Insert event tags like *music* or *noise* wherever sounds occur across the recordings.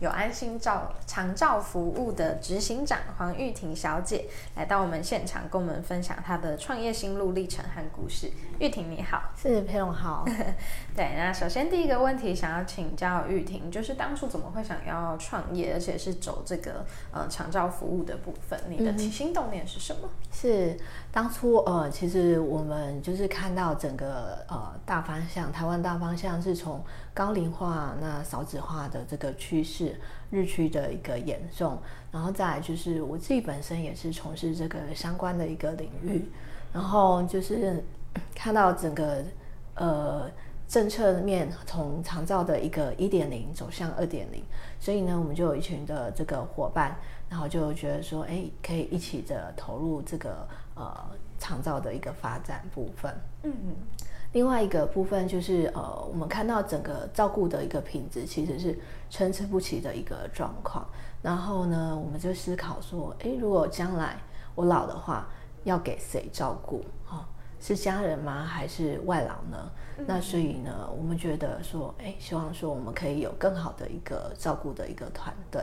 有安心照长照服务的执行长黄玉婷小姐来到我们现场，跟我们分享她的创业心路历程和故事。玉婷你好，是裴勇好。*laughs* 对，那首先第一个问题想要请教玉婷，就是当初怎么会想要创业，而且是走这个呃长照服务的部分？你的起心动念是什么？是当初呃，其实我们就是看到整个呃大方向，台湾大方向是从高龄化、那少子化的这个趋势日趋的一个严重，然后再来就是我自己本身也是从事这个相关的一个领域，然后就是看到整个呃。政策面从长照的一个一点零走向二点零，所以呢，我们就有一群的这个伙伴，然后就觉得说，哎，可以一起的投入这个呃长照的一个发展部分。嗯，另外一个部分就是呃，我们看到整个照顾的一个品质其实是参差不齐的一个状况，然后呢，我们就思考说，诶，如果将来我老的话，要给谁照顾？哈。是家人吗？还是外劳呢？那所以呢，我们觉得说，诶，希望说我们可以有更好的一个照顾的一个团队。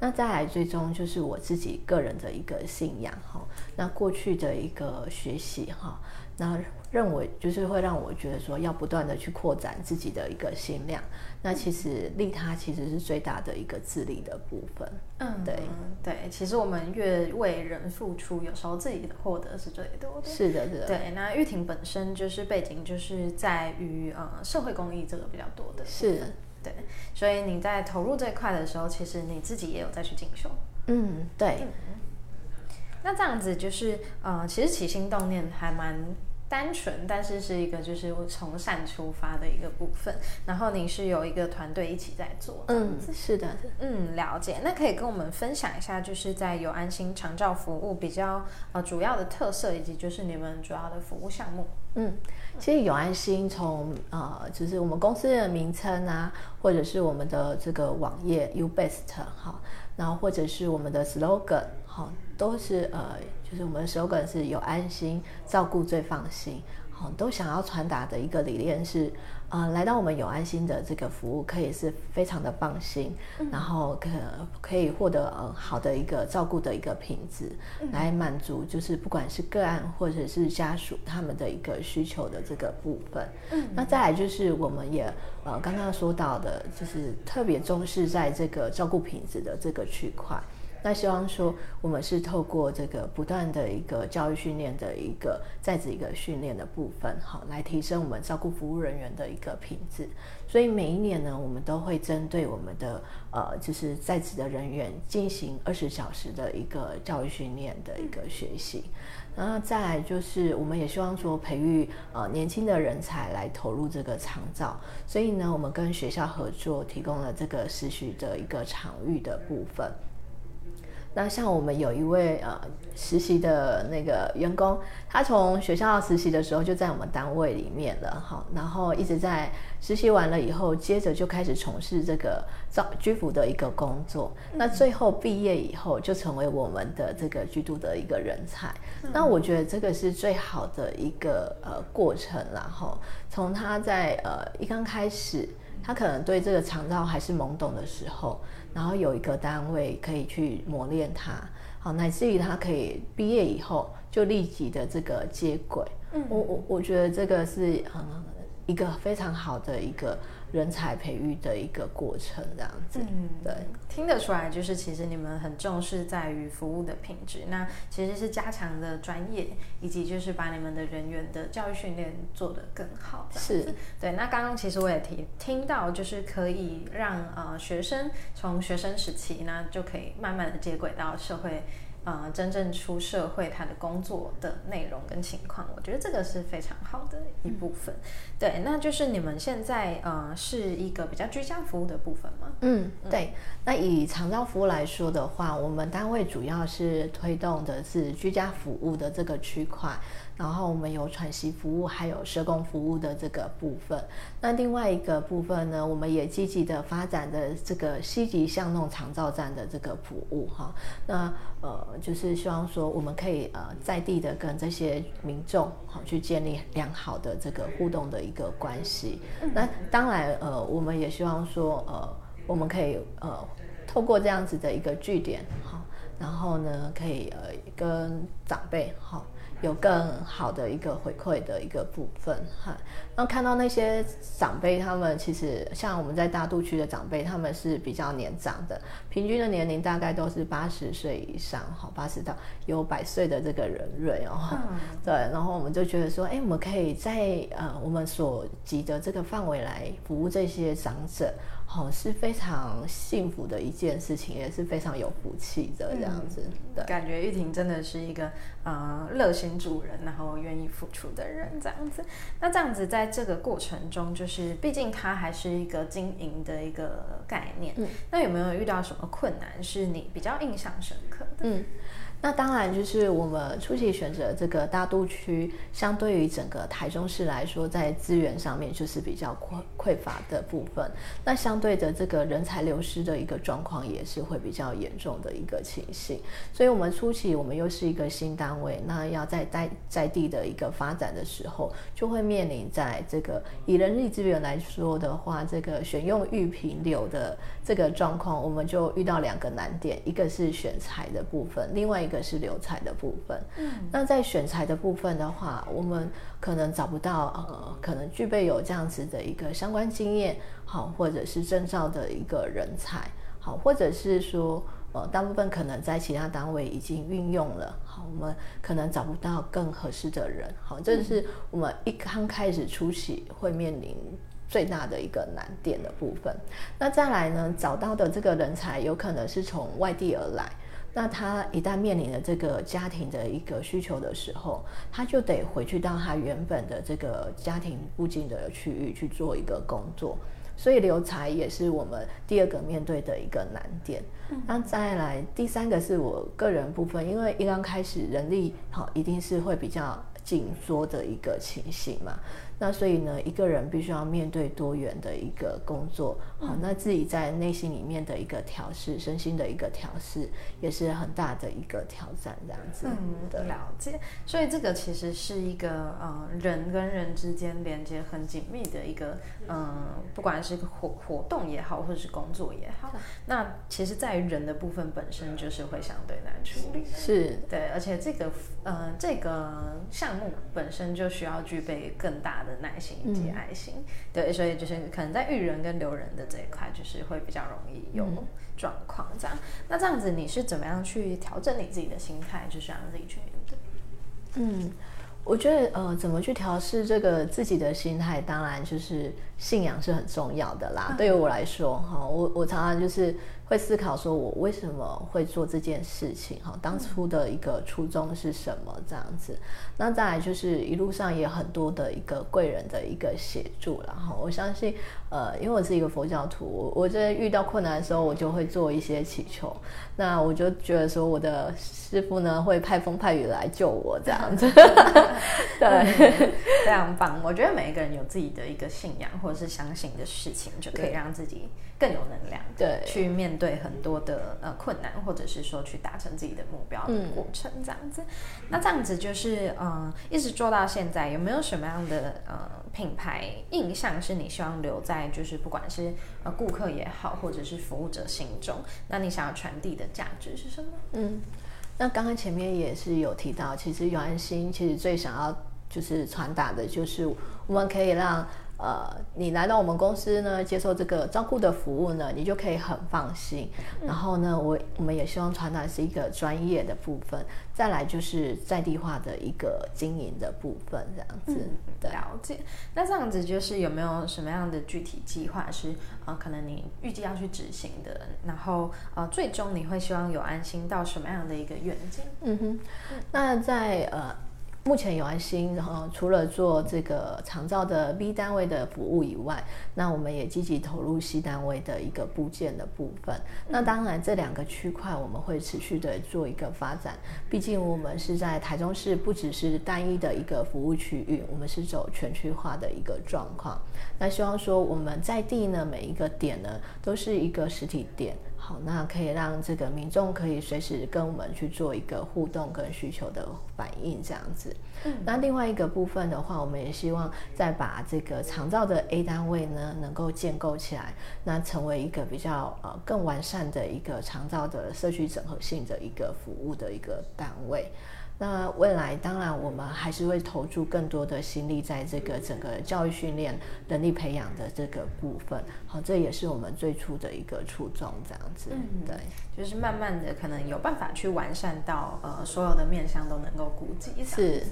那再来，最终就是我自己个人的一个信仰哈。那过去的一个学习哈。那认为就是会让我觉得说要不断的去扩展自己的一个心量，那其实利他其实是最大的一个自利的部分。嗯，对对，其实我们越为人付出，有时候自己的获得是最多的。是的，是的。对，那玉婷本身就是背景就是在于呃社会公益这个比较多的。是，对，所以你在投入这一块的时候，其实你自己也有在去进修。嗯，对。那这样子就是，呃，其实起心动念还蛮单纯，但是是一个就是从善出发的一个部分。然后你是有一个团队一起在做，嗯，是的，嗯，了解。那可以跟我们分享一下，就是在有安心长照服务比较呃主要的特色，以及就是你们主要的服务项目。嗯，其实有安心从呃，就是我们公司的名称啊，或者是我们的这个网页 U Best 哈，然后或者是我们的 slogan 好。都是呃，就是我们的 slogan 是有安心照顾最放心，好，都想要传达的一个理念是，呃，来到我们有安心的这个服务，可以是非常的放心，然后可可以获得呃好的一个照顾的一个品质，来满足就是不管是个案或者是家属他们的一个需求的这个部分。嗯，那再来就是我们也呃刚刚说到的，就是特别重视在这个照顾品质的这个区块。那希望说，我们是透过这个不断的一个教育训练的一个在职一个训练的部分，好，来提升我们照顾服务人员的一个品质。所以每一年呢，我们都会针对我们的呃，就是在职的人员进行二十小时的一个教育训练的一个学习。然后再来就是，我们也希望说培育呃年轻的人才来投入这个长照。所以呢，我们跟学校合作，提供了这个实习的一个场域的部分。那像我们有一位呃实习的那个员工，他从学校实习的时候就在我们单位里面了，好，然后一直在实习完了以后，接着就开始从事这个造居服的一个工作。那最后毕业以后，就成为我们的这个居住的一个人才。那我觉得这个是最好的一个呃过程，然后从他在呃一刚开始。他可能对这个肠道还是懵懂的时候，然后有一个单位可以去磨练他，好，乃至于他可以毕业以后就立即的这个接轨。嗯，我我我觉得这个是很嗯一个非常好的一个。人才培育的一个过程，这样子，嗯，对，听得出来，就是其实你们很重视在于服务的品质，那其实是加强的专业，以及就是把你们的人员的教育训练做得更好，是对。那刚刚其实我也提听到，就是可以让呃学生从学生时期呢，就可以慢慢的接轨到社会。呃，真正出社会，他的工作的内容跟情况，我觉得这个是非常好的一部分。对，那就是你们现在呃是一个比较居家服务的部分吗？嗯，对。那以长照服务来说的话，我们单位主要是推动的是居家服务的这个区块。然后我们有喘息服务，还有社工服务的这个部分。那另外一个部分呢，我们也积极的发展的这个西极巷弄长照站的这个服务哈。那呃，就是希望说我们可以呃在地的跟这些民众好去建立良好的这个互动的一个关系。那当然呃，我们也希望说呃，我们可以呃透过这样子的一个据点哈。然后呢，可以呃跟长辈哈有更好的一个回馈的一个部分哈。那看到那些长辈，他们其实像我们在大肚区的长辈，他们是比较年长的，平均的年龄大概都是八十岁以上哈，八十到有百岁的这个人瑞哦。对，然后我们就觉得说，哎，我们可以在呃我们所及的这个范围来服务这些长者。好，是非常幸福的一件事情，也是非常有福气的这样子。对，感觉玉婷真的是一个呃热心助人，然后愿意付出的人这样子。那这样子在这个过程中，就是毕竟它还是一个经营的一个概念。嗯，那有没有遇到什么困难是你比较印象深刻的？嗯。那当然，就是我们初期选择这个大都区，相对于整个台中市来说，在资源上面就是比较匮匮乏的部分。那相对的，这个人才流失的一个状况也是会比较严重的一个情形。所以，我们初期我们又是一个新单位，那要在在在地的一个发展的时候，就会面临在这个以人力资源来说的话，这个选用育评流的这个状况，我们就遇到两个难点，一个是选材的部分，另外一个。是留才的部分，嗯，那在选材的部分的话，我们可能找不到呃，可能具备有这样子的一个相关经验，好，或者是证照的一个人才，好，或者是说呃，大部分可能在其他单位已经运用了，好，我们可能找不到更合适的人，好，这是我们一刚开始初期会面临最大的一个难点的部分。那再来呢，找到的这个人才有可能是从外地而来。那他一旦面临了这个家庭的一个需求的时候，他就得回去到他原本的这个家庭附近的区域去做一个工作，所以留才也是我们第二个面对的一个难点。那再来第三个是我个人部分，因为一刚开始人力好一定是会比较紧缩的一个情形嘛。那所以呢，一个人必须要面对多元的一个工作，好，那自己在内心里面的一个调试，身心的一个调试，也是很大的一个挑战，这样子。嗯，了解。所以这个其实是一个呃人跟人之间连接很紧密的一个，嗯，不管是个活活动也好，或者是工作也好，那其实在于人的部分本身就是会相对难处理。是对，而且这个呃这个项目本身就需要具备更大。的耐心以及爱心，对，所以就是可能在育人跟留人的这一块，就是会比较容易有状况这样。那这样子，你是怎么样去调整你自己的心态，就是让自己去面对？嗯，我觉得呃，怎么去调试这个自己的心态，当然就是信仰是很重要的啦。对于我来说，哈，我我常常就是。会思考说，我为什么会做这件事情？哈，当初的一个初衷是什么？这样子，那再来就是一路上也很多的一个贵人的一个协助然后我相信，呃，因为我是一个佛教徒，我我在遇到困难的时候，我就会做一些祈求。那我就觉得说，我的师傅呢会派风派雨来救我，这样子。对，*laughs* *laughs* 非常棒。我觉得每一个人有自己的一个信仰或者是相信的事情，就可以让自己更有能量，对，去面。对很多的呃困难，或者是说去达成自己的目标的过程，这样子，那这样子就是嗯，一直做到现在，有没有什么样的呃品牌印象是你希望留在就是不管是呃顾客也好，或者是服务者心中，那你想要传递的价值是什么？嗯，那刚刚前面也是有提到，其实永安心其实最想要就是传达的就是我们可以让。呃，你来到我们公司呢，接受这个照顾的服务呢，你就可以很放心。然后呢，我我们也希望传达是一个专业的部分，再来就是在地化的一个经营的部分，这样子。了解。那这样子就是有没有什么样的具体计划是呃，可能你预计要去执行的？然后呃，最终你会希望有安心到什么样的一个愿景？嗯哼，那在呃。目前永安新，然后除了做这个长照的 B 单位的服务以外，那我们也积极投入 C 单位的一个部件的部分。那当然，这两个区块我们会持续的做一个发展。毕竟我们是在台中市，不只是单一的一个服务区域，我们是走全区化的一个状况。那希望说我们在地呢，每一个点呢，都是一个实体店。好，那可以让这个民众可以随时跟我们去做一个互动跟需求的反应，这样子。嗯，那另外一个部分的话，我们也希望再把这个长照的 A 单位呢，能够建构起来，那成为一个比较呃更完善的一个长照的社区整合性的一个服务的一个单位。那未来当然我们还是会投注更多的心力在这个整个教育训练、能力培养的这个部分。好，这也是我们最初的一个初衷，这样子。嗯，对，就是慢慢的可能有办法去完善到呃所有的面向都能够顾及。是，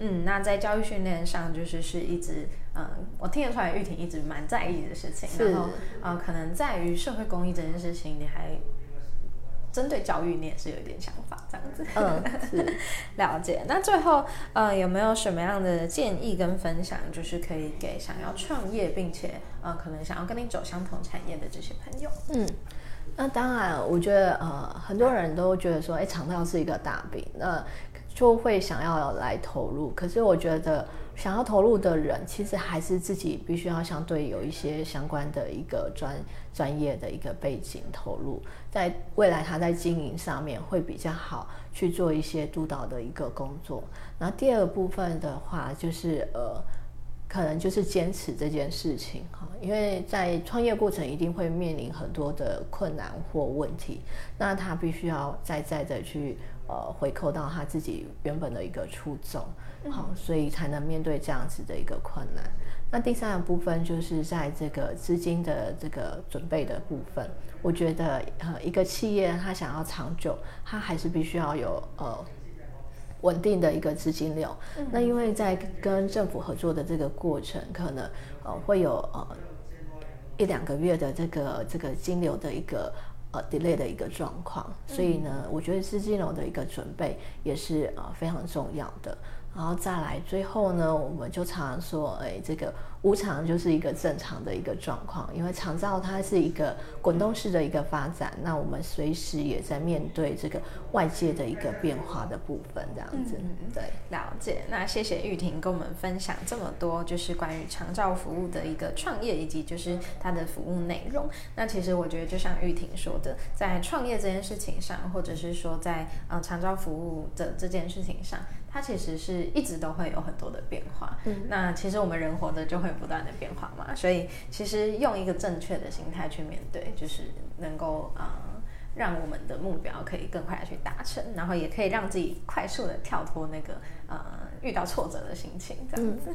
嗯，那在教育训练上就是是一直嗯，我听得出来玉婷一直蛮在意的事情。然后呃，可能在于社会公益这件事情，你还。针对教育，你也是有一点想法，这样子。嗯，是 *laughs* 了解。那最后，呃，有没有什么样的建议跟分享，就是可以给想要创业并且呃，可能想要跟你走相同产业的这些朋友？嗯，那当然，我觉得呃，很多人都觉得说，哎，肠道是一个大病，那就会想要来投入。可是我觉得。想要投入的人，其实还是自己必须要相对有一些相关的一个专专业的一个背景投入，在未来他在经营上面会比较好去做一些督导的一个工作。然后第二个部分的话，就是呃，可能就是坚持这件事情哈，因为在创业过程一定会面临很多的困难或问题，那他必须要再再的去呃回扣到他自己原本的一个初衷。好，所以才能面对这样子的一个困难。那第三个部分就是在这个资金的这个准备的部分，我觉得呃，一个企业它想要长久，它还是必须要有呃稳定的一个资金流。那因为在跟政府合作的这个过程，可能呃会有呃一两个月的这个这个金流的一个呃 delay 的一个状况，所以呢，我觉得资金流的一个准备也是呃非常重要的。然后再来，最后呢，我们就常常说，哎，这个。无常就是一个正常的一个状况，因为长照它是一个滚动式的一个发展，那我们随时也在面对这个外界的一个变化的部分，这样子。嗯对，了解。那谢谢玉婷跟我们分享这么多，就是关于长照服务的一个创业以及就是它的服务内容。那其实我觉得，就像玉婷说的，在创业这件事情上，或者是说在嗯长照服务的这件事情上，它其实是一直都会有很多的变化。嗯，那其实我们人活着就会。不断的变化嘛，所以其实用一个正确的心态去面对，就是能够啊，让我们的目标可以更快的去达成，然后也可以让自己快速的跳脱那个呃遇到挫折的心情这样子。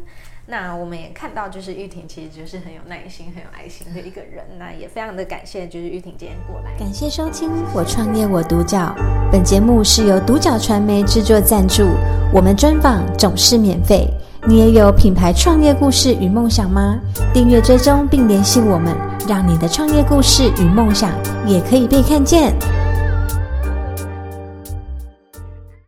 那我们也看到，就是玉婷其实就是很有耐心、很有爱心的一个人。那也非常的感谢，就是玉婷今天过来。感谢收听《我创业我独角》，本节目是由独角传媒制作赞助，我们专访总是免费。你也有品牌创业故事与梦想吗？订阅追踪并联系我们，让你的创业故事与梦想也可以被看见。